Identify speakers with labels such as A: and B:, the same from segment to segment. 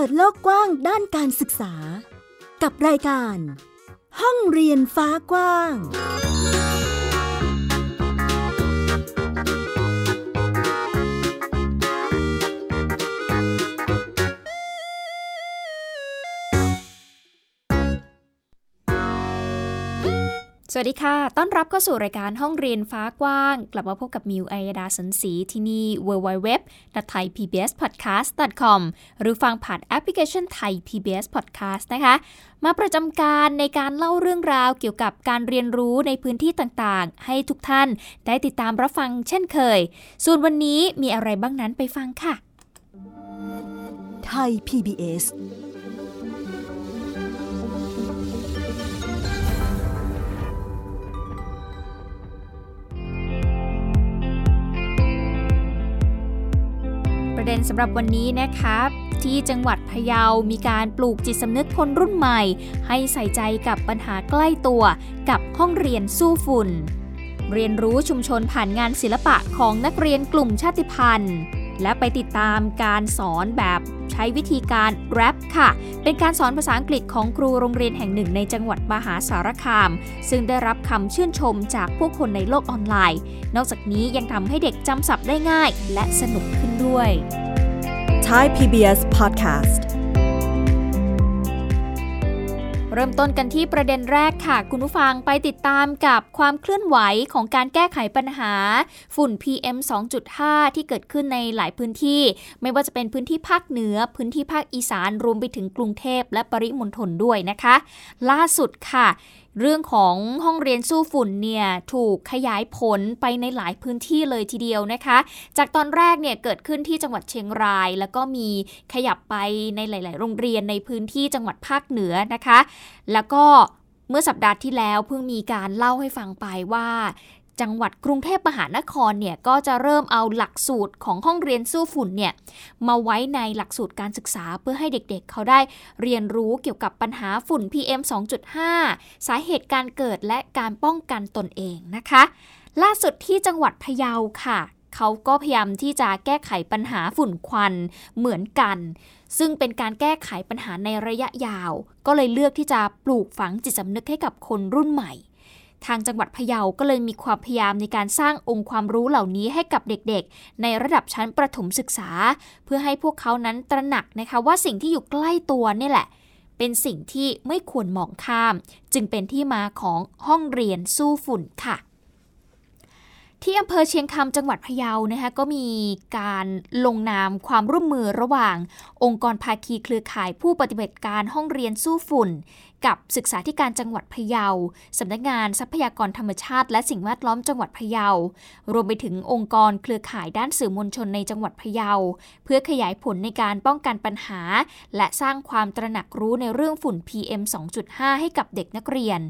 A: ปิดโลกกว้างด้านการศึกษา กับรายการ ห้องเรียนฟ้ากว้าง
B: วัสดีค่ะ ต้อนรับเข้าสู่รายการห้องเรียนฟ้ากว้าง กลับมาพบกับมิวไอยดาสันสีที่นี่ www.thaipbspodcast.com หรือฟังผ่านแอปพลิเคชันไทย PBS Podcast นะคะ มาประจำการในการเล่าเรื่องราวเกี่ยวกับการเรียนรู้ในพื้นที่ต่างๆ ให้ทุกท่านได้ติดตามรับฟังเช่นเคย ส่วนวันนี้มีอะไรบ้างนั้นไปฟังค่ะ
A: ไทย PBS
B: เด็นสำหรับวันนี้นะครับที่จังหวัดพะเยา มีการปลูกจิตสำนึกคนรุ่นใหม่ ให้ใส่ใจกับปัญหาใกล้ตัว กับห้องเรียนสู้ฝุ่น เรียนรู้ชุมชนผ่านงานศิลปะของนักเรียนกลุ่มชาติพันธุ์ และไปติดตามการสอนแบบใช้วิธีการแรปค่ะ เป็นการสอนภาษาอังกฤษของครูโรงเรียนแห่งหนึ่งในจังหวัดมหาสารคาม ซึ่งได้รับคำชื่นชมจากผู้คนในโลกออนไลน์ นอกจากนี้ยังทำให้เด็กจำศัพท์ได้ง่าย และสนุกขึ้นด้วย
A: Thai PBS Podcast
B: เริ่มต้นกันที่ประเด็นแรกค่ะ คุณผู้ฟังไปติดตามกับความเคลื่อนไหวของการแก้ไขปัญหา ฝุ่น PM 2.5 ที่เกิดขึ้นในหลายพื้นที่ ไม่ว่าจะเป็นพื้นที่ภาคเหนือ พื้นที่ภาคอีสานรวมไปถึงกรุงเทพและปริมณฑลด้วยนะคะ ล่าสุดค่ะ เรื่องของห้องเรียนสู้ฝุ่นเนี่ยถูกขยายผลไปในหลายพื้นที่เลยทีเดียวนะคะ จากตอนแรกเนี่ยเกิดขึ้นที่จังหวัดเชียงราย แล้วก็มีขยับไปในหลาย ๆ โรงเรียนในพื้นที่จังหวัดภาคเหนือนะคะ แล้วก็เมื่อสัปดาห์ที่แล้วเพิ่งมีการเล่าให้ฟังไปว่า จังหวัดกรุงเทพมหานครเนี่ยก็จะเริ่มเอาหลักสูตรของห้องเรียนสู้ฝุ่นเนี่ยมาไว้ในหลักสูตรการศึกษาเพื่อให้เด็กๆเขาได้เรียนรู้เกี่ยวกับปัญหาฝุ่น PM 2.5 สาเหตุการเกิดและการป้องกันตนเองนะคะ ล่าสุดที่จังหวัดพะเยาค่ะเขาก็พยายามที่จะแก้ไขปัญหาฝุ่นควันเหมือนกัน ซึ่งเป็นการแก้ไขปัญหาในระยะยาว ก็เลยเลือกที่จะปลูกฝังจิตสำนึกให้กับคนรุ่นใหม่ ทางจังหวัดพะเยาก็เลยมีความพยายามในการสร้างองค์ความรู้เหล่านี้ให้กับเด็กๆ ในระดับชั้นประถมศึกษา เพื่อให้พวกเขานั้นตระหนักนะคะว่าสิ่งที่อยู่ใกล้ตัวนี่แหละ เป็นสิ่งที่ไม่ควรมองข้าม จึงเป็นที่มาของห้องเรียนสู้ฝุ่นค่ะที่อำเภอเชียงคำจังหวัดพะเยานะคะก็มีการลงนามความร่วมมือระหว่าง องค์กรภาคีเครือข่ายผู้ปฏิบัติการห้องเรียนสู้ฝุ่น กับศึกษาธิการจังหวัดพะเยาสำนักงานทรัพยากรธรรมชาติ และสิ่งแวดล้อมจังหวัดพะเยารวมไปถึงองค์กรเครือข่ายด้านสื่อมวลชนในจังหวัดพะเยาเพื่อขยายผลในการป้องกันปัญหา และสร้างความตระหนักรู้ในเรื่องฝุ่น PM 2.5 ให้กับเด็กนักเรียน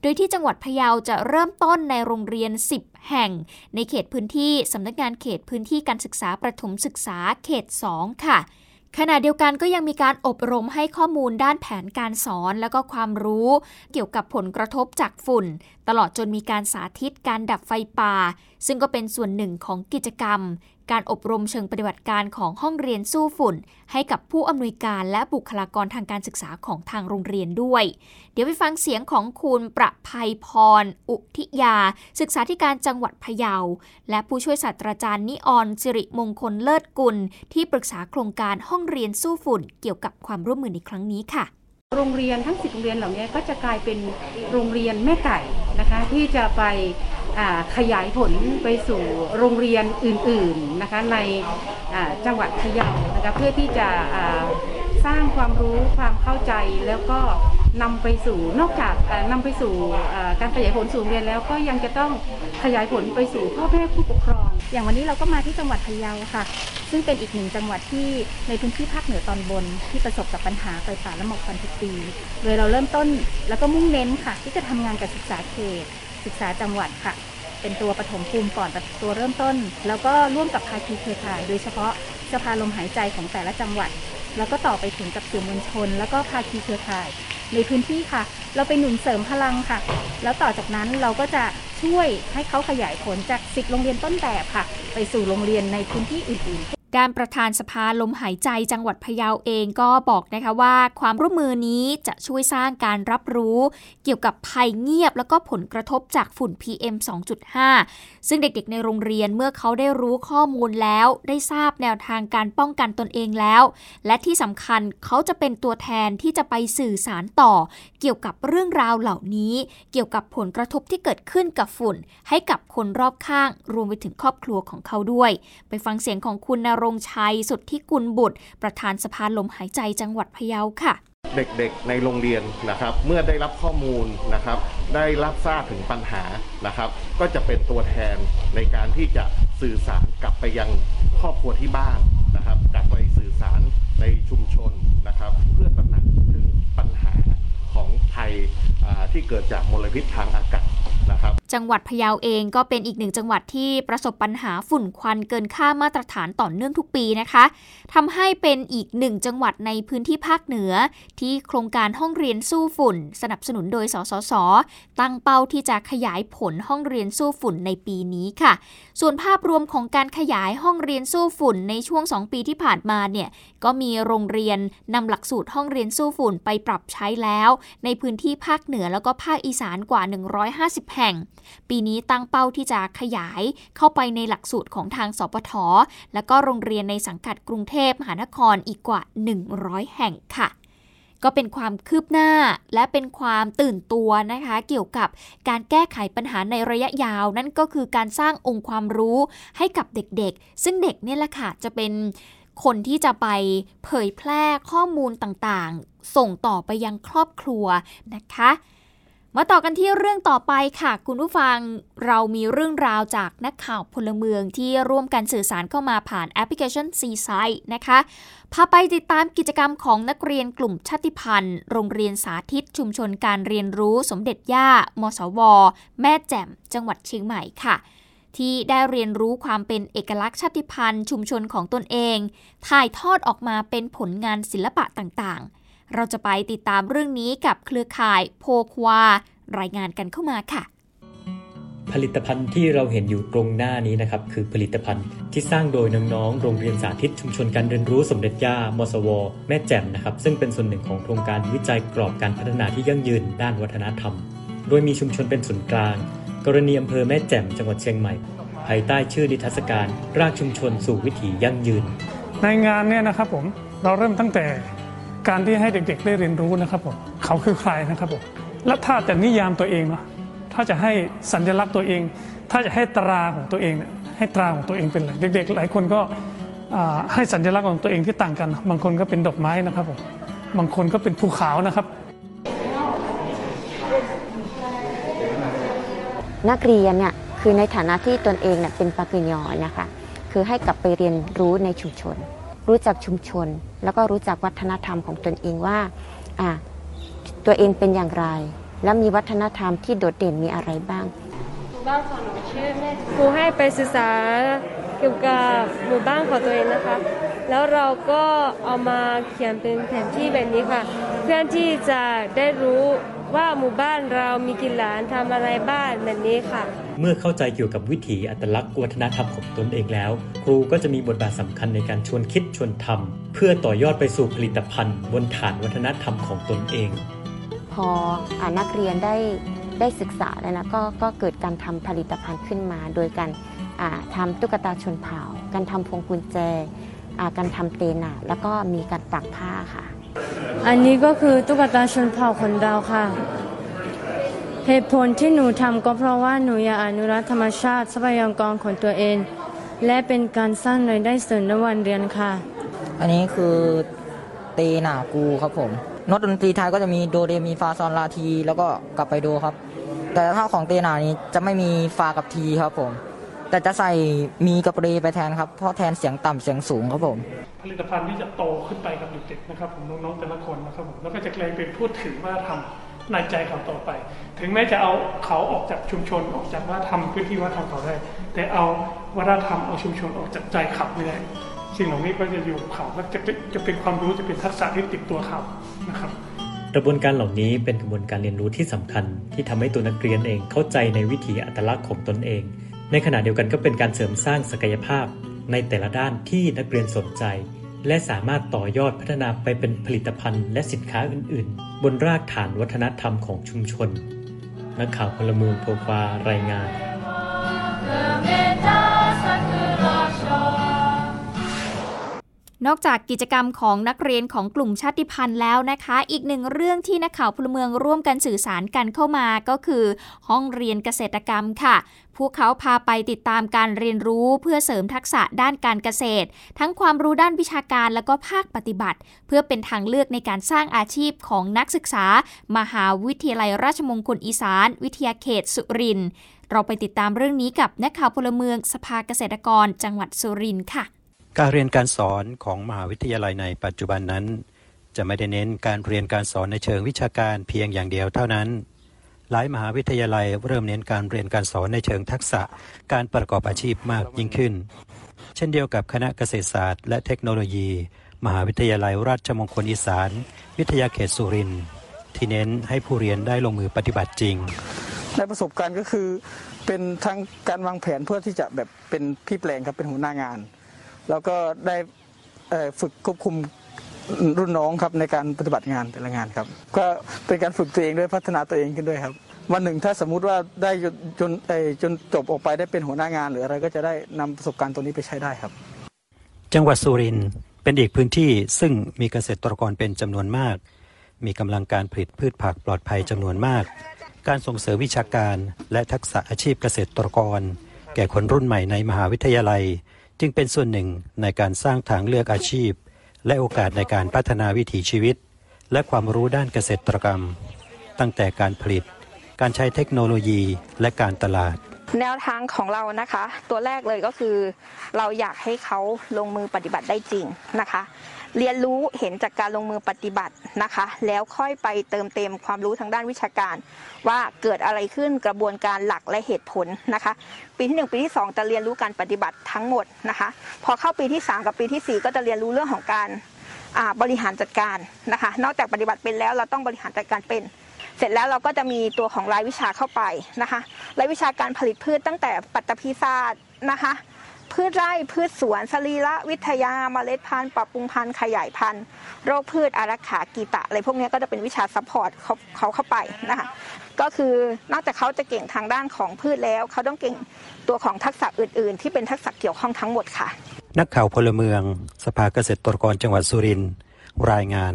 B: โดยที่จังหวัดพะเยาจะเริ่มต้นในโรงเรียน 10 แห่ง ในเขตพื้นที่สำนักงานเขตพื้นที่การศึกษาประถมศึกษาเขต 2 ค่ะ ขณะเดียวกันก็ยังมีการอบรมให้ข้อมูลด้านแผนการสอน และก็ความรู้เกี่ยวกับผลกระทบจากฝุ่น ตลอดจนมีการสาธิตการดับไฟป่า ซึ่งก็เป็นส่วนหนึ่งของกิจกรรม การอบรมเชิงปฏิบัติการของห้องเรียนสู้ฝุ่น ให้กับผู้อำนวยการและบุคลากรทางการศึกษาของทางโรงเรียนด้วย เดี๋ยวไปฟังเสียงของคุณประภัยพร อุทิยา ศึกษาธิการจังหวัดพะเยา และผู้ช่วยศาสตราจารย์นิออนสิริมงคลเลิศกุล ที่ปรึกษาโครงการห้องเรียนสู้ฝุ่น เกี่ยวกับความร่วมมือในครั้งนี้ค่ะ
C: โรงเรียนทั้ง10โรงเรียนเหล่านี้ก็จะกลายเป็นโรงเรียนแม่ไก่นะคะที่จะไปขยายผลไปสู่โรงเรียนอื่นๆนะคะในจังหวัดพะเยานะคะเพื่อที่จะสร้างความรู้ความเข้าใจแล้วก็นำไปสู่นอกจากอ่านำไปสู่การขยายผลสู่โรงเรียนแล้วก็ยังจะต้องขยายผลไปสู่พ่อแม่ผู้ปกครอง
D: อย่างวันนี้เราก็มาที่จังหวัดพะเยาค่ะ ซึ่งเป็นอีกหนึ่งจังหวัดที่ในพื้นที่ภาคเหนือตอนบน ที่ประสบกับปัญหาไฟป่าและหมอกควันทุกปี โดยเราเริ่มต้นแล้วก็มุ่งเน้นค่ะ ที่จะทำงานกับศึกษาเขต ศึกษาจังหวัดค่ะ เป็นตัวปฐมภูมิก่อนตัวเริ่มต้น แล้วก็ร่วมกับภาคีเครือข่าย โดยเฉพาะสภาลมหายใจของแต่ละจังหวัด แล้วก็ต่อไปถึงกับสื่อมวลชน แล้วก็ภาคีเครือข่าย ในพื้นที่ค่ะ เราไปหนุนเสริมพลังค่ะ แล้วต่อจากนั้นเราก็จะ ช่วยให้เขาขยายผลจากสิบโรงเรียนต้นแบบค่ะ ไปสู่โรงเรียนในพื้นที่อื่นๆ
B: ด้านประธานสภาลมหายใจจังหวัดพะเยาเองก็บอกนะคะว่า ความร่วมมือนี้จะช่วยสร้างการรับรู้ เกี่ยวกับภัยเงียบ แล้วก็ผลกระทบจากฝุ่น PM 2.5 ซึ่งเด็กๆในโรงเรียนเมื่อเขาได้รู้ข้อมูลแล้ว ได้ทราบแนวทางการป้องกันตนเองแล้ว และที่สำคัญเขาจะเป็นตัวแทนที่จะไปสื่อสารต่อ เกี่ยวกับเรื่องราวเหล่านี้ เกี่ยวกับผลกระทบที่เกิดขึ้นกับฝุ่น ให้กับคนรอบข้าง รวมไปถึงครอบครัวของเขาด้วย ไปฟังเสียงของคุณนรงชัย สุดที่กุลบุตร ประธานสภาลมหายใจจังหวัดพะเยาค่ะ
E: เด็กๆในโรงเรียนนะครับ เมื่อได้รับข้อมูลนะครับ ได้รับทราบถึงปัญหานะครับ ก็จะเป็นตัวแทนในการที่จะสื่อสารกลับไปยังครอบครัวที่บ้านนะครับ กลับไปสื่อสารในชุมชนนะครับ เพื่อตระหนักถึงปัญหาของภัยที่เกิดจากมลพิษทางอากาศ นะครับ
B: จังหวัดพะเยาเองก็เป็นอีกหนึ่งจังหวัดที่ประสบปัญหาฝุ่นควันเกินค่ามาตรฐานต่อเนื่องทุกปีนะคะทำให้เป็นอีกหนึ่งจังหวัดในพื้นที่ภาคเหนือ ที่โครงการห้องเรียนสู้ฝุ่น สนับสนุนโดยสสส ตั้งเป้าที่จะขยายผลห้องเรียนสู้ฝุ่นในปีนี้ค่ะ ส่วนภาพรวมของการขยายห้องเรียนสู้ฝุ่นในช่วง 2 ปีที่ผ่านมาเนี่ยก็มีโรงเรียนนำหลักสูตรห้องเรียนสู้ฝุ่นไปปรับใช้แล้ว ในพื้นที่ภาคเหนือแล้วก็ภาคอีสานกว่า 150แห่ง ปีนี้ตั้งเป้าที่จะขยายเข้าไปในหลักสูตรของทางสปท และก็โรงเรียนในสังกัดกรุงเทพมหานครอีกกว่า 100 แห่งค่ะก็เป็นความคืบหน้าและเป็นความตื่นตัวนะคะ เกี่ยวกับการแก้ไขปัญหาในระยะยาว นั่นก็คือการสร้างองค์ความรู้ให้กับเด็กๆ ซึ่งเด็กเนี่ยแหละค่ะจะเป็นคนที่จะไปเผยแพร่ข้อมูลต่างๆ ส่งต่อไปยังครอบครัวนะคะ มาต่อกันที่เรื่องต่อไปค่ะ คุณผู้ฟังเรามีเรื่องราวจากนักข่าวพลเมืองที่ร่วมกันสื่อสารเข้ามาผ่านแอปพลิเคชัน c s i นะคะพาไปติดตามกิจกรรมของนักเรียนกลุ่มชาติพันธุ์ โรงเรียนสาธิตชุมชนการเรียนรู้สมเด็จย่า มสว แม่แจ่ม จังหวัดเชียงใหม่ค่ะ ที่ได้เรียนรู้ความเป็นเอกลักษณ์ชาติพันธุ์ ชุมชนของตนเอง ถ่ายทอดออกมาเป็นผลงานศิลปะต่างๆ เราจะไปติดตามเรื่องนี้กับเครือข่ายโพควา รายงานกันเข้ามาค่ะ
F: ผลิตภัณฑ์ที่เราเห็นอยู่ตรงหน้านี้นะครับ คือผลิตภัณฑ์ที่สร้างโดยน้องๆ โรงเรียนสาธิตชุมชนการเรียนรู้สมเด็จย่ามสว แม่แจ่มนะครับ ซึ่งเป็นส่วนหนึ่งของโครงการวิจัยกรอบการพัฒนาที่ยั่งยืนด้านวัฒนธรรม โดยมีชุมชนเป็นศูนย์กลาง กรณีอำเภอแม่แจ่มจังหวัดเชียงใหม่ ภายใต้ชื่อนิทรรศการ รากชุมชนสู่วิถียั่งยืน
G: ในงานเนี่ยนะครับผมเราเริ่มตั้งแต่ การที่ให้เด็กๆ ได้เรียนรู้นะครับผมเขาคือใครนะครับผมและถ้าจะนิยามตัวเองเนาะถ้าจะให้สัญลักษณ์ตัวเอง ถ้าจะให้ตราของตัวเองเนี่ยให้ตราของตัวเองเป็นอะไรเด็ก ๆ หลายคนก็ให้สัญลักษณ์ของตัวเองที่ต่างกัน บางคนก็เป็นดอกไม้นะครับผมบางคนก็เป็นภูเขานะครับ
H: นักเรียนเนี่ยคือในฐานะที่ตนเองเนี่ยเป็นปากญอนะคะ คือให้กลับไปเรียนรู้ในชุมชน รู้จักชุมชน แล้วก็รู้จักวัฒนธรรมของตนเองว่าตัวเองเป็นอย่างไร แล้วมีวัฒนธรรมที่โดดเด่นมีอะไรบ้างหมู่
I: บ้านของหนูชื่อแม่ครูให้ไปศึกษาเกี่ยวกับหมู่บ้านของตัวเองนะคะ แล้วเราก็เอามาเขียนเป็นแผนที่แบบนี้ค่ะ เพื่อที่จะได้รู้ ว่าหมู่บ้านเรามีกี่หลานทำอะไรบ้างแบบนี้ค่ะ
F: เมื่อเข้าใจเกี่ยวกับวิถีอัตลักษณ์วัฒนธรรมของตนเองแล้ว ครูก็จะมีบทบาทสำคัญในการชวนคิดชวนทำเพื่อต่อยอดไปสู่ผลิตภัณฑ์ บนฐานวัฒนธรรมของตนเอง
H: พออานักเรียนได้ได้ศึกษาแล้วนะก็ก็เกิดการทำผลิตภัณฑ์ขึ้นมา โดยการอ่าทำตุ๊กตาชนเผ่า การทำพวงกุญแจอ่าการทำเตนาแล้วก็มีการตักผ้าค่ะ
I: อันนี้ก็คือตุ๊กตาชนเผ่าคนเราค่ะ เหตุผลที่หนูทำก็เพราะว่าหนูอยากอนุรักษ์ธรรมชาติทรัพยากรของตัวเอง และเป็นการสร้างรายได้เสริมในวันเรียนค่ะ
J: อันนี้คือเตหนากูครับผมนตดนตรีไทยก็จะมีโดเรมีฟาซอนลาที แล้วก็กลับไปโดครับ แต่ถ้าของเตหนานี้จะไม่มีฟากับทีครับผม แต่จะใส่มีกับเรไปแทนครับ เพราะแทนเสียงต่ำเสียงสูงครับผม
G: ผลิตภัณฑ์ที่จะโตขึ้นไปกับเด็กๆนะครับผมน้องๆแต่ละคนนะครับผมแล้วก็จะกลายเป็นพูดถึงว่าทำในใจเขาต่อไป ถึงแม้จะเอาเขาออกจากชุมชนออกจากว่าทำพื้นที่วัฒนธรรมเขาได้ แต่เอาวัฒนธรรมเอาชุมชนออกจากใจเขาไม่ได้สิ่งเหล่านี้ก็จะอยู่กับเขาและจะเป็นจะเป็นความรู้จะเป็นทักษะที่ติดตัวเขานะครับ
F: กระบวนการเหล่านี้เป็นกระบวนการเรียนรู้ที่สำคัญ ที่ทำให้ตัวนักเรียนเองเข้าใจในวิถีอัตลักษณ์ของตนเอง ในขณะเดียวกันก็เป็นการเสริมสร้างศักยภาพในแต่ละด้านที่นักเรียนสนใจ และสามารถต่อยอดพัฒนาไปเป็นผลิตภัณฑ์และสินค้าอื่น ๆ บนรากฐานวัฒนธรรมของชุมชน นักข่าวพลเมืองโทฟารายงาน
B: นอกจากกิจกรรมของนักเรียนของกลุ่มชาติพันธุ์แล้วนะคะ อีกหนึ่งเรื่องที่นักข่าวพลเมืองร่วมกันสื่อสารกันเข้ามาก็คือ ห้องเรียนเกษตรกรรมค่ะพวกเขาพาไปติดตามการเรียนรู้เพื่อเสริมทักษะด้านการเกษตร ทั้งความรู้ด้านวิชาการและก็ภาคปฏิบัติ เพื่อเป็นทางเลือกในการสร้างอาชีพของนักศึกษา มหาวิทยาลัยราชมงคลอีสาน วิทยาเขตสุรินทร์เราไปติดตามเรื่องนี้กับนักข่าวพลเมืองสภาเกษตรกรจังหวัดสุรินทร์ค่ะ
K: การเรียนการสอนของมหาวิทยาลัยในปัจจุบันนั้น จะไม่ได้เน้นการเรียนการสอนในเชิงวิชาการเพียงอย่างเดียวเท่านั้น หลายมหาวิทยาลัยเริ่มเน้นการเรียนการสอนในเชิงทักษะการประกอบอาชีพมากยิ่งขึ้น เช่นเดียวกับคณะเกษตรศาสตร์ และเทคโนโลยี มหาวิทยาลัยราชมงคลอีสาน วิทยาเขตสุรินทร์ที่เน้นให้ผู้เรียนได้ลงมือปฏิบัติจริง
L: ในประสบการณ์ก็คือเป็นทั้งการวางแผนเพื่อที่จะแบบเป็นพี่แปลงครับเป็นหัวหน้างาน แล้วก็ได้ฝึกควบคุมรุ่นน้องครับในการปฏิบัติงานแต่ละงานครับ ก็เป็นการฝึกตัวเองด้วยพัฒนาตัวเองขึ้นด้วยครับ วันหนึ่งถ้าสมมุติว่าได้จนจนจบออกไปได้เป็นหัวหน้างานหรืออะไรก็จะได้นำประสบการณ์ตัวนี้ไปใช้ได้ครับ
K: จังหวัดสุรินทร์เป็นอีกพื้นที่ซึ่งมีเกษตรกรเป็นจำนวนมาก มีกำลังการผลิตพืชผักปลอดภัยจำนวนมาก การส่งเสริมวิชาการและทักษะอาชีพเกษตรกร แก่คนรุ่นใหม่ในมหาวิทยาลัย จึงเป็นส่วนหนึ่งในการสร้างทางเลือกอาชีพ และโอกาสในการพัฒนาวิถีชีวิต และความรู้ด้านเกษตรกรรม ตั้งแต่การผลิต การใช้เทคโนโลยีและการตลาด
M: แนวทางของเรานะคะ ตัวแรกเลยก็คือ เราอยากให้เขาลงมือปฏิบัติได้จริงนะคะ เรียนรู้เห็นจากการลงมือปฏิบัตินะคะ แล้วค่อยไปเติมเต็มความรู้ทางด้านวิชาการ ว่าเกิดอะไรขึ้นกระบวนการหลักและเหตุผลนะคะ ปีที่ 1 ปีที่ 2 จะเรียนรู้การปฏิบัติทั้งหมดนะคะ พอเข้าปีที่ 3 กับปีที่ 4 ก็จะเรียนรู้เรื่องของการบริหารจัดการนะคะ นอกจากปฏิบัติเป็นแล้วเราต้องบริหารจัดการเป็น เสร็จแล้วเราก็จะมีตัวของรายวิชาเข้าไปนะคะรายวิชาการผลิตพืชตั้งแต่ปัตตภีศาสตร์นะคะ พืชไร่พืชสวนสรีระวิทยาเมล็ดพันธุ์ปรับปรุงพันธุ์ขยายพันธุ์โรคพืชอารักขากีฏะอะไรพวกนี้ก็จะเป็นวิชา support เขาเขาเข้าไปนะคะก็คือนอกจากเขาจะเก่งทางด้านของพืชแล้ว เขาต้องเก่งตัวของทักษะอื่น ๆ ที่เป็นทักษะเกี่ยวข้องทั้งหมดค่ะ
K: นักข่าวพลเมือง สภาเกษตรกรจังหวัดสุรินทร์รายงาน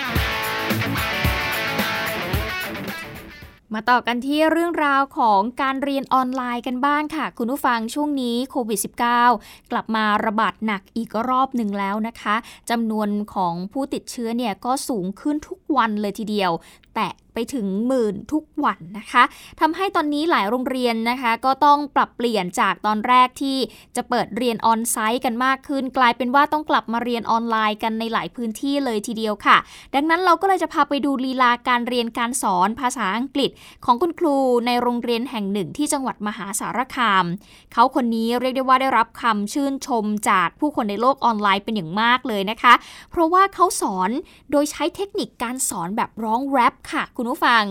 B: มาต่อกันที่เรื่องราวของการเรียนออนไลน์กันบ้างค่ะ คุณผู้ฟังช่วงนี้โควิด -19 กลับมาระบาดหนักอีกรอบหนึ่งแล้วนะคะจำนวนของผู้ติดเชื้อเนี่ยก็สูงขึ้นทุกวันเลยทีเดียว แต่ไปถึงหมื่นทุกวันนะคะทำให้ตอนนี้หลายโรงเรียนนะคะ ก็ต้องปรับเปลี่ยนจากตอนแรกที่จะเปิดเรียนออนไซต์กันมากขึ้น กลายเป็นว่าต้องกลับมาเรียนออนไลน์กันในหลายพื้นที่เลยทีเดียวค่ะ ดังนั้นเราก็เลยจะพาไปดูลีลาการเรียนการสอนภาษาอังกฤษ ของคุณครูในโรงเรียนแห่งหนึ่งที่จังหวัดมหาสารคาม เขาคนนี้เรียกได้ว่าได้รับคำชื่นชมจากผู้คนในโลกออนไลน์เป็นอย่างมากเลยนะคะ เพราะว่าเขาสอนโดยใช้เทคนิคการสอนแบบร้องแรปค่ะคุณผู้ฟัง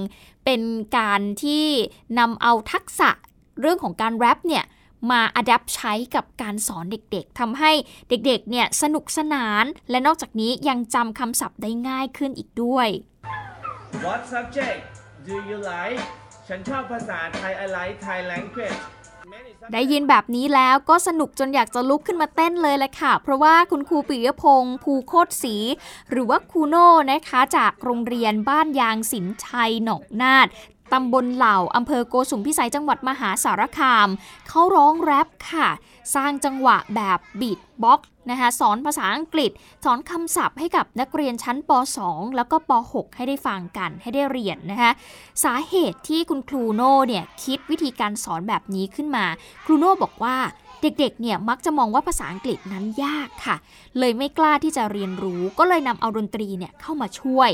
B: เป็นการที่นำเอาทักษะเรื่องของการแรปเนี่ยมาอัดแอปใช้กับการสอนเด็กๆทำให้เด็กๆเนี่ยสนุกสนาน และนอกจากนี้ยังจำคำศัพท์ได้ง่ายขึ้นอีกด้วย
N: What subject do you like ฉันชอบภาษาไทย I like Thai language
B: ได้ยินแบบนี้แล้วก็สนุกจนอยากจะลุกขึ้นมาเต้นเลยแหละค่ะ เพราะว่าคุณครูปิยพงศ์ภูโคตรศรีหรือว่าครูโน่นะคะ จากโรงเรียนบ้านยางสินชัยหนองนาด ตำบลเหล่าอำเภอโกสุมพิสัยจังหวัดมหาสารคาม เขาร้องแร็ปค่ะ สร้างจังหวะแบบ beatbox นะคะสอนภาษาอังกฤษ สอนคำศัพท์ให้กับนักเรียนชั้นป .2 แล้วก็ป .6 ให้ได้ฟังกันให้ได้เรียนนะคะสาเหตุที่คุณครูโน่เนี่ยคิดวิธีการสอนแบบนี้ขึ้นมา ครูโน่บอกว่า เด็กๆ เนี่ยมักจะมองว่าภาษาอังกฤษนั้นยากค่ะ เลยไม่กล้าที่จะเรียนรู้ ก็เลยนำเอาดนตรีเนี่ยเข้ามาช่วย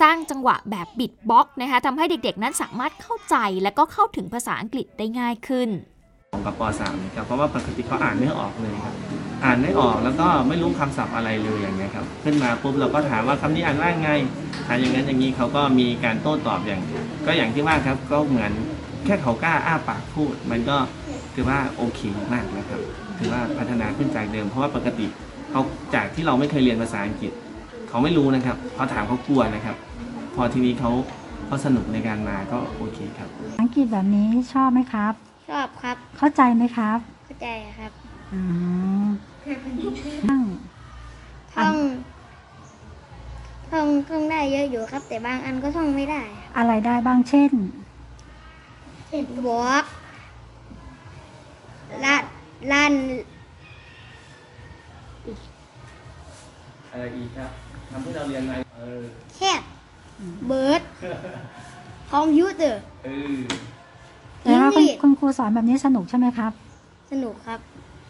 B: สร้างจังหวะแบบบิดบ็อกนะคะทำให้เด็กๆ นั้นสามารถเข้าใจและก็เข้าถึงภาษาอังกฤษได้ง่ายขึ้น
N: ของกับป .3 ครับเพราะว่าปกติเขาอ่านไม่ออกเลยครับอ่านไม่ออกแล้วก็ไม่รู้คำศัพท์อะไรเลยอย่างเงี้ยครับขึ้นมาปุ๊บเราก็ถามว่าคำนี้อ่านว่าไงถามอย่างนั้นอย่างนี้เขาก็มีการโต้ตอบอย่าง ก็อย่างที่ว่าครับก็เหมือนแค่เขากล้าอ้าปากพูด มันก็ ถือว่าโอเคมากนะครับ ถือว่าพัฒนาขึ้นจากเดิม เพราะว่าปกติเขาจากที่เราไม่เคยเรียนภาษาอังกฤษ เขาไม่รู้นะครับพอถามเขากลัวนะครับ พอทีนี้เขาเขาสนุกในการมาก็โอเคครับ
O: อังกฤษแบบนี้ชอบไหมครับ
P: ชอบครับ
O: เข้าใจไหมครับ
P: เข้าใจครับ
O: อืมนั่ง
P: ท่องท่องท่องได้เยอะอยู่ครับ แต่บางอันก็ท่องไม่ได้
O: อะไรได้บ้างเช่น
P: เช่นบวก ลันลัน
N: อะไรอีกครับทำให้เราเรียนมาเออ
P: แคบเบิร์ดคอมพิวเตอร์
N: เออ
O: แต่ว่าคุณ
P: นี่
O: คุณครูสอนแบบนี้สนุกใช่ไหมครับ
P: สนุกครับ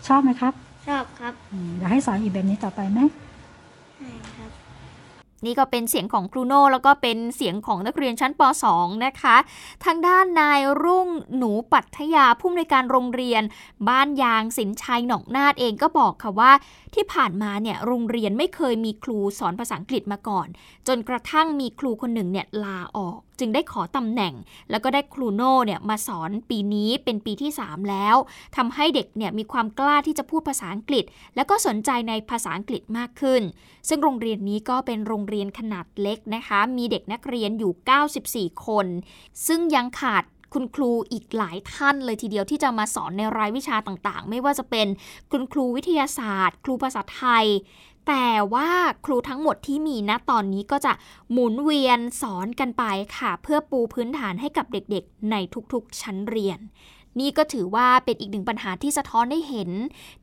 O: ชอบไหมครับ
P: ชอบครับ
O: อืมอยากให้สอนอีกแบบนี้ต่อไปไหม
P: ใช่ครับ
B: นี่ก็เป็นเสียงของครูโน่แล้วก็เป็นเสียงของนักเรียนชั้นป .2 นะคะ ทางด้านนายรุ่งหนูปัทยาผู้อำนวยการโรงเรียน บ้านยางสินชัยหนองนาดเองก็บอกค่ะว่า ที่ผ่านมาเนี่ยโรงเรียนไม่เคยมีครูสอนภาษาอังกฤษมาก่อน จนกระทั่งมีครูคนหนึ่งเนี่ยลาออก จึงได้ขอตำแหน่ง แล้วก็ได้ครูโน่เนี่ยมาสอนปีนี้เป็นปีที่ 3 แล้วทำให้เด็กเนี่ยมีความกล้าที่จะพูดภาษาอังกฤษ แล้วก็สนใจในภาษาอังกฤษมากขึ้น ซึ่งโรงเรียนนี้ก็เป็นโรงเรียนขนาดเล็กนะคะ มีเด็กนักเรียนอยู่ 94 คน ซึ่งยังขาดคุณครูอีกหลายท่านเลยทีเดียวที่จะมาสอนในรายวิชาต่างๆ ไม่ว่าจะเป็นคุณครูวิทยาศาสตร์ ครูภาษาไทย แต่ว่าครูทั้งหมดที่มีณตอนนี้ก็จะหมุนเวียนสอนกันไปค่ะ เพื่อปูพื้นฐานให้กับเด็กๆ ในทุกๆ ชั้นเรียน นี่ก็ถือว่าเป็นอีกหนึ่งปัญหาที่สะท้อนได้เห็น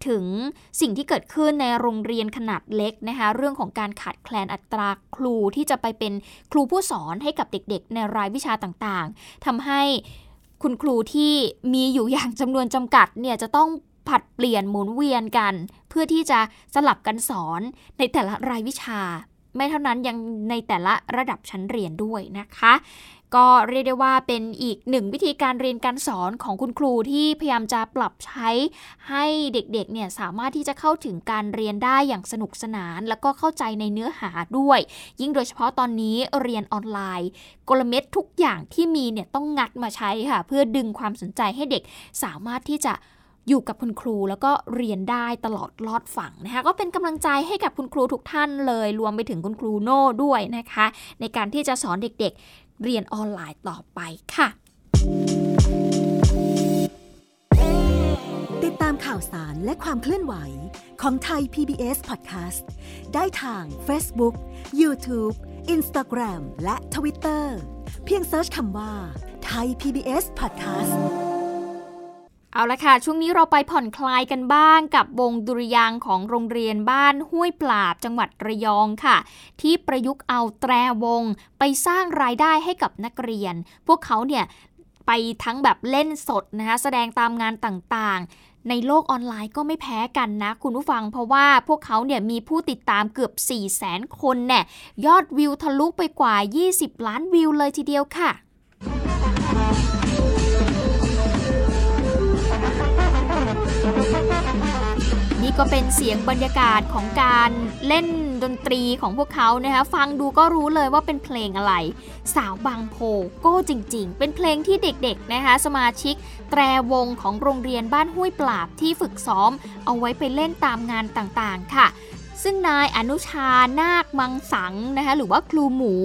B: ถึงสิ่งที่เกิดขึ้นในโรงเรียนขนาดเล็กนะคะ เรื่องของการขาดแคลนอัตราครูที่จะไปเป็นครูผู้สอนให้กับเด็กๆ ในรายวิชาต่างๆทำให้คุณครูที่มีอยู่อย่างจำนวนจำกัดเนี่ยจะต้อง ผัดเปลี่ยนหมุนเวียนกัน เพื่อที่จะสลับกันสอนในแต่ละรายวิชา ไม่เท่านั้นยังในแต่ละระดับชั้นเรียนด้วยนะคะ ก็เรียกได้ว่าเป็นอีกหนึ่งวิธีการเรียนการสอนของคุณครูที่พยายามจะปรับใช้ให้เด็กๆเนี่ยสามารถที่จะเข้าถึงการเรียนได้อย่างสนุกสนาน แล้วก็เข้าใจในเนื้อหาด้วย ยิ่งโดยเฉพาะตอนนี้เรียนออนไลน์ กลเม็ดทุกอย่างที่มีเนี่ยต้องงัดมาใช้ค่ะ เพื่อดึงความสนใจให้เด็กสามารถที่จะ อยู่กับคุณครูแล้วก็เรียนได้ตลอดลอดฝั่งนะคะก็เป็นกำลังใจให้กับคุณครูทุกท่านเลยรวมไปถึงคุณครูโน่ด้วยนะคะ ในการที่จะสอนเด็กๆ เรียนออนไลน์ต่อไปค่ะ
A: ติดตามข่าวสารและความเคลื่อนไหวของไทย PBS Podcast ได้ทาง Facebook, YouTube, Instagram และ Twitter เพียงเซิร์ชคำว่าไทย PBS Podcast
B: เอาละค่ะ ช่วงนี้เราไปผ่อนคลายกันบ้างกับวงดุริยางของโรงเรียนบ้านห้วยปราบจังหวัดระยองค่ะ ที่ประยุกต์เอาแตรวงไปสร้างรายได้ให้กับนักเรียน พวกเขาเนี่ยไปทั้งแบบเล่นสดนะคะแสดงตามงานต่างๆ ในโลกออนไลน์ก็ไม่แพ้กันนะ คุณผู้ฟังเพราะว่าพวกเขาเนี่ยมีผู้ติดตามเกือบ 4 0 0 0 0 0 คนเนี่ยยอดวิวทะลุไปกว่า 20 ล้านวิวเลยทีเดียวค่ะ ก็เป็นเสียงบรรยากาศของการเล่นดนตรีของพวกเขานะคะฟังดูก็รู้เลยว่าเป็นเพลงอะไร สาวบางโพโก้จริง ๆ เป็นเพลงที่เด็กๆนะคะสมาชิกแตรวงของโรงเรียนบ้านห้วยปราบที่ฝึกซ้อม เอาไว้ไปเล่นตามงานต่างๆค่ะซึ่งนายอนุชา นาคมังสังนะคะหรือว่าครูหมู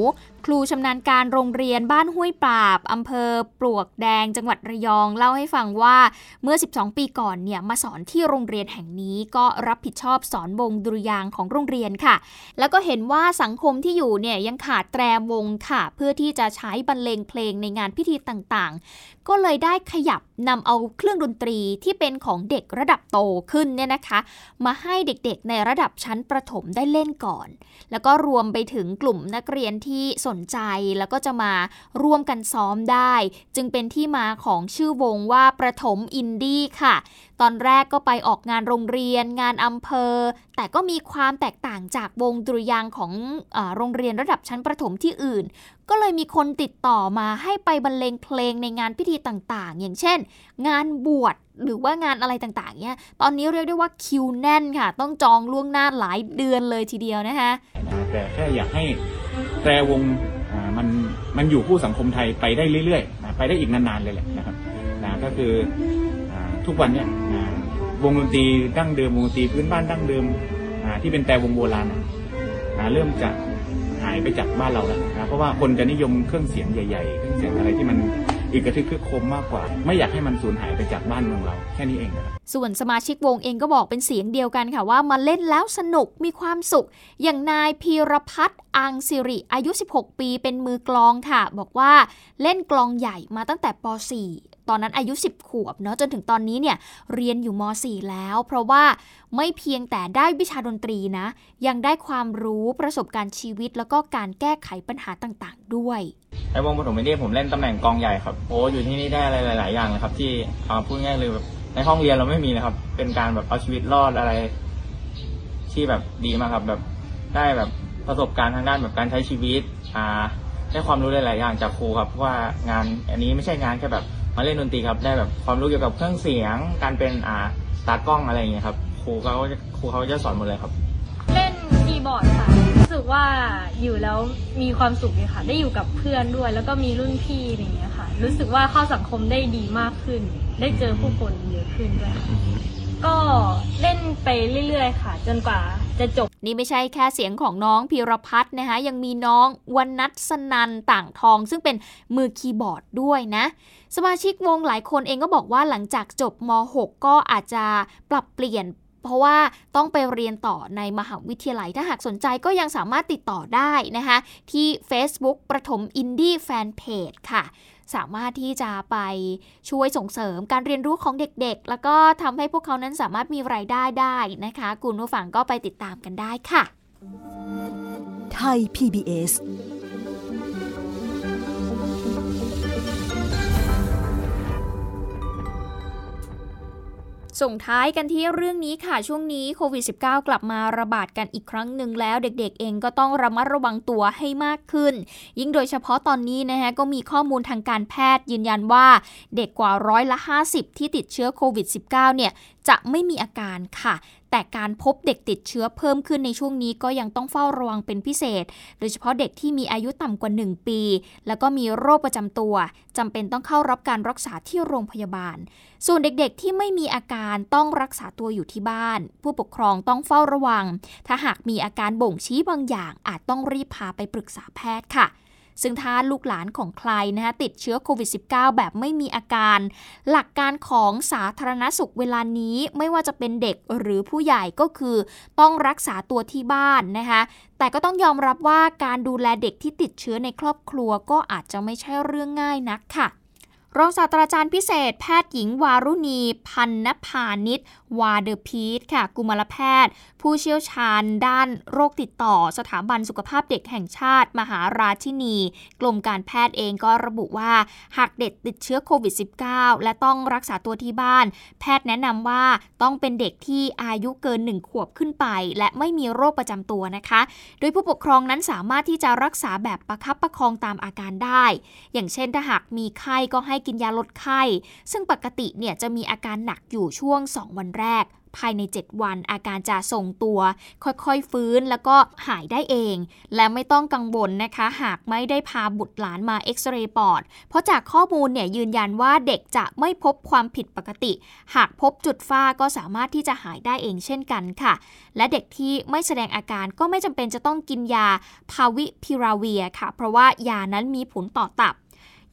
B: ครูชำนาญการโรงเรียนบ้านห้วยปราบอำเภอปลวกแดง จังหวัดระยอง เล่าให้ฟังว่าเมื่อ 12 ปีก่อนเนี่ยมาสอนที่โรงเรียนแห่งนี้ก็รับผิดชอบสอนวงดุริยางของโรงเรียนค่ะ แล้วก็เห็นว่าสังคมที่อยู่เนี่ยยังขาดแตรวงค่ะ เพื่อที่จะใช้บรรเลงเพลงในงานพิธีต่างๆ ก็เลยได้ขยับนำเอาเครื่องดนตรีที่เป็นของเด็กระดับโตขึ้นเนี่ยนะคะ มาให้เด็กๆในระดับชั้นประถมได้เล่นก่อน แล้วก็รวมไปถึงกลุ่มนักเรียนที่สนใจแล้วก็จะมาร่วมกันซ้อมได้ จึงเป็นที่มาของชื่อวงว่าประถมอินดี้ค่ะ ตอนแรกก็ไปออกงานโรงเรียน งานอำเภอ แต่ก็มีความแตกต่างจากวงดุริยางของอโรงเรียนระดับชั้นประถมที่อื่น ก็เลยมีคนติดต่อมาให้ไปบรรเลงเพลงในงานพิธีต่างๆ อย่างเช่น งานบวชหรือว่างานอะไรต่างๆ เนี่ย ตอนนี้เรียกได้ว่าคิวแน่นค่ะ ต้องจองล่วงหน้าหลายเดือนเลยทีเดียวนะคะ
Q: แต่แค่อยากให้แตรวงมันมันอยู่คู่สังคมไทยไปได้เรื่อยๆ ไปได้อีกนานๆเลยแหละนะครับนะก็คือ ทุกวันเนี่ยวงดนตรีดั้งเดิมวงดนตรีพื้นบ้านดั้งเดิมที่เป็นแต่วงโบราณเริ่มจะหายไปจากบ้านเราแล้วนะเพราะว่าคนจะนิยมเครื่องเสียงใหญ่ๆเครื่องเสียงอะไรที่มันอีกกระทึกคึกโคมมากกว่า ไม่อยากให้มันสูญหายไปจากบ้านเมืองเราแค่นี้เองครับ
B: ส่วนสมาชิกวงเองก็บอกเป็นเสียงเดียวกันค่ะว่ามาเล่นแล้วสนุกมีความสุข อย่างนายพีรพัฒน์อังสิริอายุ 16 ปีเป็นมือกลองค่ะ บอกว่าเล่นกลองใหญ่มาตั้งแต่ป .4 ตอนนั้นอายุ 10 ขวบเนาะจนถึงตอนนี้เนี่ยเรียนอยู่ม .4 แล้ว เพราะว่าไม่เพียงแต่ได้วิชาดนตรีนะ ยังได้ความรู้ประสบการณ์ชีวิต แล้วก็การแก้ไขปัญหาต่างๆ ด้วย
R: ในวงปฐมวิทยผมเล่นตำแหน่งกองใหญ่ครับโอ้อยู่ที่นี่ได้อะไรหลาย ๆ อย่างเลยครับ ที่พูดง่ายเลยแบบในห้องเรียนเราไม่มีนะครับ เป็นการแบบเอาชีวิตรอดอะไร ที่แบบดีมากครับ แบบได้แบบประสบการณ์ทางด้านแบบการใช้ชีวิต อ่าได้ความรู้หลาย ๆ อย่างจากครูครับว่างานอันนี้ไม่ใช่งานแค่แบบ มาเล่นดนตรีครับ ได้แบบความรู้เกี่ยวกับเครื่องเสียง การเป็นอ่าตากล้องอะไรอย่างเงี้ยครับครูเขาครูเขาจะสอนหมดเลยครับ
S: เล่นคีย์บอร์ดค่ะรู้สึกว่าอยู่แล้วมีความสุขเลยค่ะ ได้อยู่กับเพื่อนด้วย แล้วก็มีรุ่นพี่อย่างเงี้ยค่ะ รู้สึกว่าเข้าสังคมได้ดีมากขึ้น ได้เจอผู้คนเยอะขึ้นด้วยก็เล่นไปเรื่อย ๆ ค่ะ จนกว่า จะจบ
B: นี่ไม่ใช่แค่เสียงของน้องพีรพัฒน์นะคะยังมีน้องวันนัทสนันต่างทอง ซึ่งเป็นมือคีย์บอร์ดด้วยนะ สมาชิกวงหลายคนเองก็บอกว่าหลังจากจบม .6 ก็อาจจะปรับเปลี่ยนเพราะว่าต้องไปเรียนต่อในมหาวิทยาลัยถ้าหากสนใจก็ยังสามารถติดต่อได้นะคะที่ Facebook ประถมอินดี้แฟนเพจค่ะ สามารถที่จะไปช่วยส่งเสริมการเรียนรู้ของเด็กๆ แล้วก็ทำให้พวกเขานั้นสามารถมีรายได้ได้นะคะ คุณผู้ฟังก็ไปติดตามกันได้ค่ะ
A: ไทย PBS
B: ส่งท้ายกันที่เรื่องนี้ค่ะช่วงนี้โควิด -19 กลับมาระบาดกันอีกครั้งหนึ่งแล้วเด็กๆ เองก็ต้องระมัดระวังตัวให้มากขึ้น ยิ่งโดยเฉพาะตอนนี้นะคะก็มีข้อมูลทางการแพทย์ยืนยันว่าเด็กกว่าร้อยละ 50 ที่ติดเชื้อโควิด -19 เนี่ยจะไม่มีอาการค่ะ แต่การพบเด็กติดเชื้อเพิ่มขึ้นในช่วงนี้ก็ยังต้องเฝ้าระวังเป็นพิเศษ โดยเฉพาะเด็กที่มีอายุต่ำกว่า 1 ปี แล้วก็มีโรคประจำตัวจำเป็นต้องเข้ารับการรักษาที่โรงพยาบาล ส่วนเด็กๆที่ไม่มีอาการต้องรักษาตัวอยู่ที่บ้าน ผู้ปกครองต้องเฝ้าระวัง ถ้าหากมีอาการบ่งชี้บางอย่างอาจต้องรีบพาไปปรึกษาแพทย์ค่ะ ซึ่งถ้าลูกหลานของใครนะคะติดเชื้อโควิด -19 แบบไม่มีอาการ หลักการของสาธารณสุขเวลานี้ไม่ว่าจะเป็นเด็กหรือผู้ใหญ่ก็คือ ต้องรักษาตัวที่บ้านนะคะแต่ก็ต้องยอมรับว่าการดูแลเด็กที่ติดเชื้อในครอบครัวก็อาจจะไม่ใช่เรื่องง่ายนักค่ะ รองศาสตราจารย์พิเศษ แพทย์หญิงวารุณี พันนภานิชวาเดอพีทค่ะ กุมารแพทย์ ผู้เชี่ยวชาญด้านโรคติดต่อ สถาบันสุขภาพเด็กแห่งชาติ มหาราชินี กรมการแพทย์เองก็ระบุว่า หากเด็กติดเชื้อโควิด -19 และต้องรักษาตัวที่บ้าน แพทย์แนะนำว่าต้องเป็นเด็กที่อายุเกิน 1 ขวบขึ้นไป และไม่มีโรคประจำตัวนะคะ โดยผู้ปกครองนั้นสามารถที่จะรักษาแบบประคับประคองตามอาการได้ อย่างเช่นถ้าหากมีไข้ก็ให้กินยาลดไข้ ซึ่งปกติเนี่ยจะมีอาการหนักอยู่ช่วง 2 วันแรก ภายใน 7 วันอาการจะทรงตัว ค่อยๆฟื้นแล้วก็หายได้เอง และไม่ต้องกังวลนะคะ หากไม่ได้พาบุตรหลานมาเอ็กซเรย์ปอด เพราะจากข้อมูลเนี่ยยืนยันว่าเด็กจะไม่พบความผิดปกติ หากพบจุดฝ้าก็สามารถที่จะหายได้เองเช่นกันค่ะ และเด็กที่ไม่แสดงอาการก็ไม่จำเป็นจะต้องกินยาพาวิพิราเวียค่ะ เพราะว่ายานั้นมีผลต่อตับ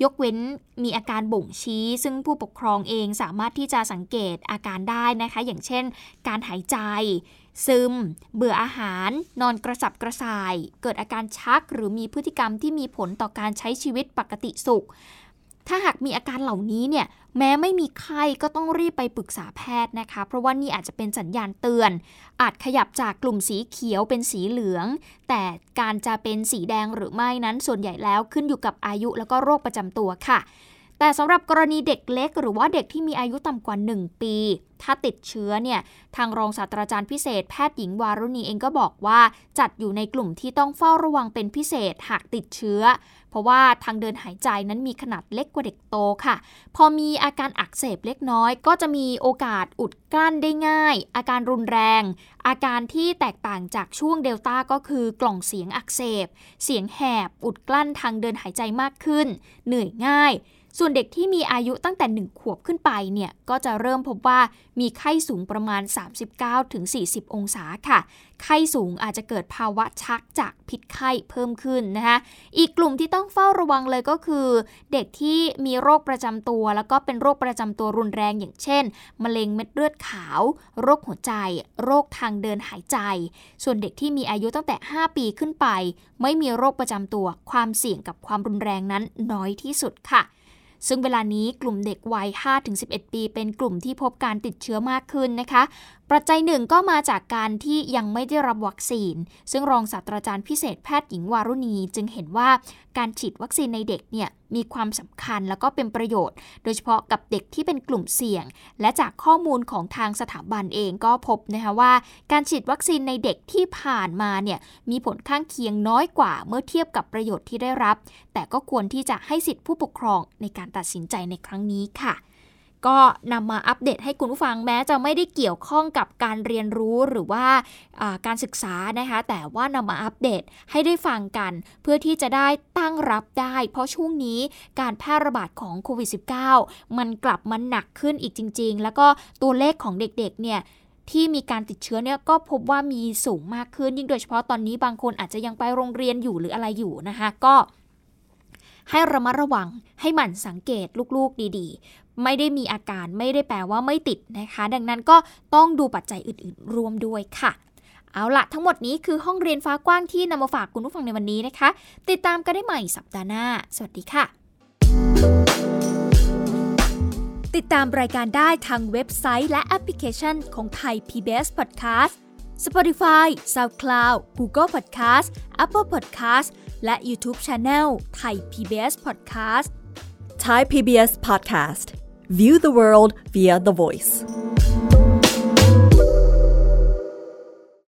B: ยกเว้นมีอาการบ่งชี้ ซึ่งผู้ปกครองเองสามารถที่จะสังเกตอาการได้นะคะ อย่างเช่น การหายใจ ซึม เบื่ออาหาร นอนกระสับกระส่าย เกิดอาการชักหรือมีพฤติกรรมที่มีผลต่อการใช้ชีวิตปกติสุข ถ้าหากมีอาการเหล่านี้เนี่ยแม้ไม่มีไข้ก็ต้องรีบไปปรึกษาแพทย์นะคะ เพราะว่านี่อาจจะเป็นสัญญาณเตือน อาจขยับจากกลุ่มสีเขียวเป็นสีเหลือง แต่การจะเป็นสีแดงหรือไม่นั้นส่วนใหญ่แล้วขึ้นอยู่กับอายุแล้วก็โรคประจำตัวค่ะ แต่สำหรับกรณีเด็กเล็ก หรือว่าเด็กที่มีอายุต่ำกว่า 1 ปี ถ้าติดเชื้อเนี่ยทางรองศาสตราจารย์พิเศษแพทย์หญิงวารุณีเองก็บอกว่า จัดอยู่ในกลุ่มที่ต้องเฝ้าระวังเป็นพิเศษหากติดเชื้อ เพราะว่าทางเดินหายใจนั้นมีขนาดเล็กกว่าเด็กโตค่ะ พอมีอาการอักเสบเล็กน้อย ก็จะมีโอกาสอุดกลั้นได้ง่าย อาการรุนแรง อาการที่แตกต่างจากช่วงเดลต้าก็คือกล่องเสียงอักเสบ เสียงแหบ อุดกลั้นทางเดินหายใจมากขึ้น เหนื่อยง่าย ส่วนเด็กที่มีอายุตั้งแต่ 1 ขวบขึ้นไปเนี่ยก็จะเริ่มพบว่ามีไข้สูงประมาณ 39-40 องศาค่ะ ไข้สูงอาจจะเกิดภาวะชักจากพิษไข้เพิ่มขึ้นนะคะอีกกลุ่มที่ต้องเฝ้าระวังเลยก็คือ เด็กที่มีโรคประจำตัว แล้วก็เป็นโรคประจำตัวรุนแรงอย่างเช่น มะเร็งเม็ดเลือดขาว โรคหัวใจ โรคทางเดินหายใจ ส่วนเด็กที่มีอายุตั้งแต่ 5 ปีขึ้นไป ไม่มีโรคประจำตัว ความเสี่ยงกับความรุนแรงนั้นน้อยที่สุดค่ะ ซึ่งเวลานี้กลุ่มเด็กวัย 5-11 ปี เป็นกลุ่มที่พบการติดเชื้อมากขึ้นนะคะปัจจัยหนึ่งก็มาจากการที่ยังไม่ได้รับวัคซีน ซึ่งรองศาสตราจารย์พิเศษแพทย์หญิงวารุณี จึงเห็นว่าการฉีดวัคซีนในเด็กเนี่ยมีความสำคัญแล้วก็เป็นประโยชน์ โดยเฉพาะกับเด็กที่เป็นกลุ่มเสี่ยง และจากข้อมูลของทางสถาบันเองก็พบนะคะว่า การฉีดวัคซีนในเด็กที่ผ่านมาเนี่ยมีผลข้างเคียงน้อยกว่าเมื่อเทียบกับประโยชน์ที่ได้รับ แต่ก็ควรที่จะให้สิทธิผู้ปกครองในการตัดสินใจในครั้งนี้ค่ะ ก็นำมาอัปเดตให้คุณผู้ฟังแม้จะไม่ได้เกี่ยวข้องกับการเรียนรู้หรือว่าการศึกษานะคะ แต่ว่านำมาอัปเดตให้ได้ฟังกัน เพื่อที่จะได้ตั้งรับได้ เพราะช่วงนี้การแพร่ระบาดของโควิด -19 มันกลับมาหนักขึ้นอีกจริง ๆ แล้วก็ตัวเลขของเด็กๆเนี่ยที่มีการติดเชื้อเนี่ยก็พบว่ามีสูงมากขึ้นยิ่งโดยเฉพาะตอนนี้บางคนอาจจะยังไปโรงเรียนอยู่หรืออะไรอยู่นะคะ ก็ ให้ระมัดระวังให้หมั่นสังเกตลูกๆดีๆ ไม่ได้มีอาการไม่ได้แปลว่าไม่ติดนะคะ ดังนั้นก็ต้องดูปัจจัยอื่นๆ รวมด้วยค่ะเอาละทั้งหมดนี้คือห้องเรียนฟ้ากว้างที่นำมาฝากคุณผู้ฟังในวันนี้นะคะ ติดตามกันได้ใหม่สัปดาห์หน้า สวัสดีค่ะ
A: ติดตามรายการได้ทางเว็บไซต์และแอปพลิเคชันของไทย PBS Podcast Spotify SoundCloud Google Podcast Apple Podcast และ YouTube Channel ไทย PBS Podcast
T: Thai PBS Podcast. View the world via the voice.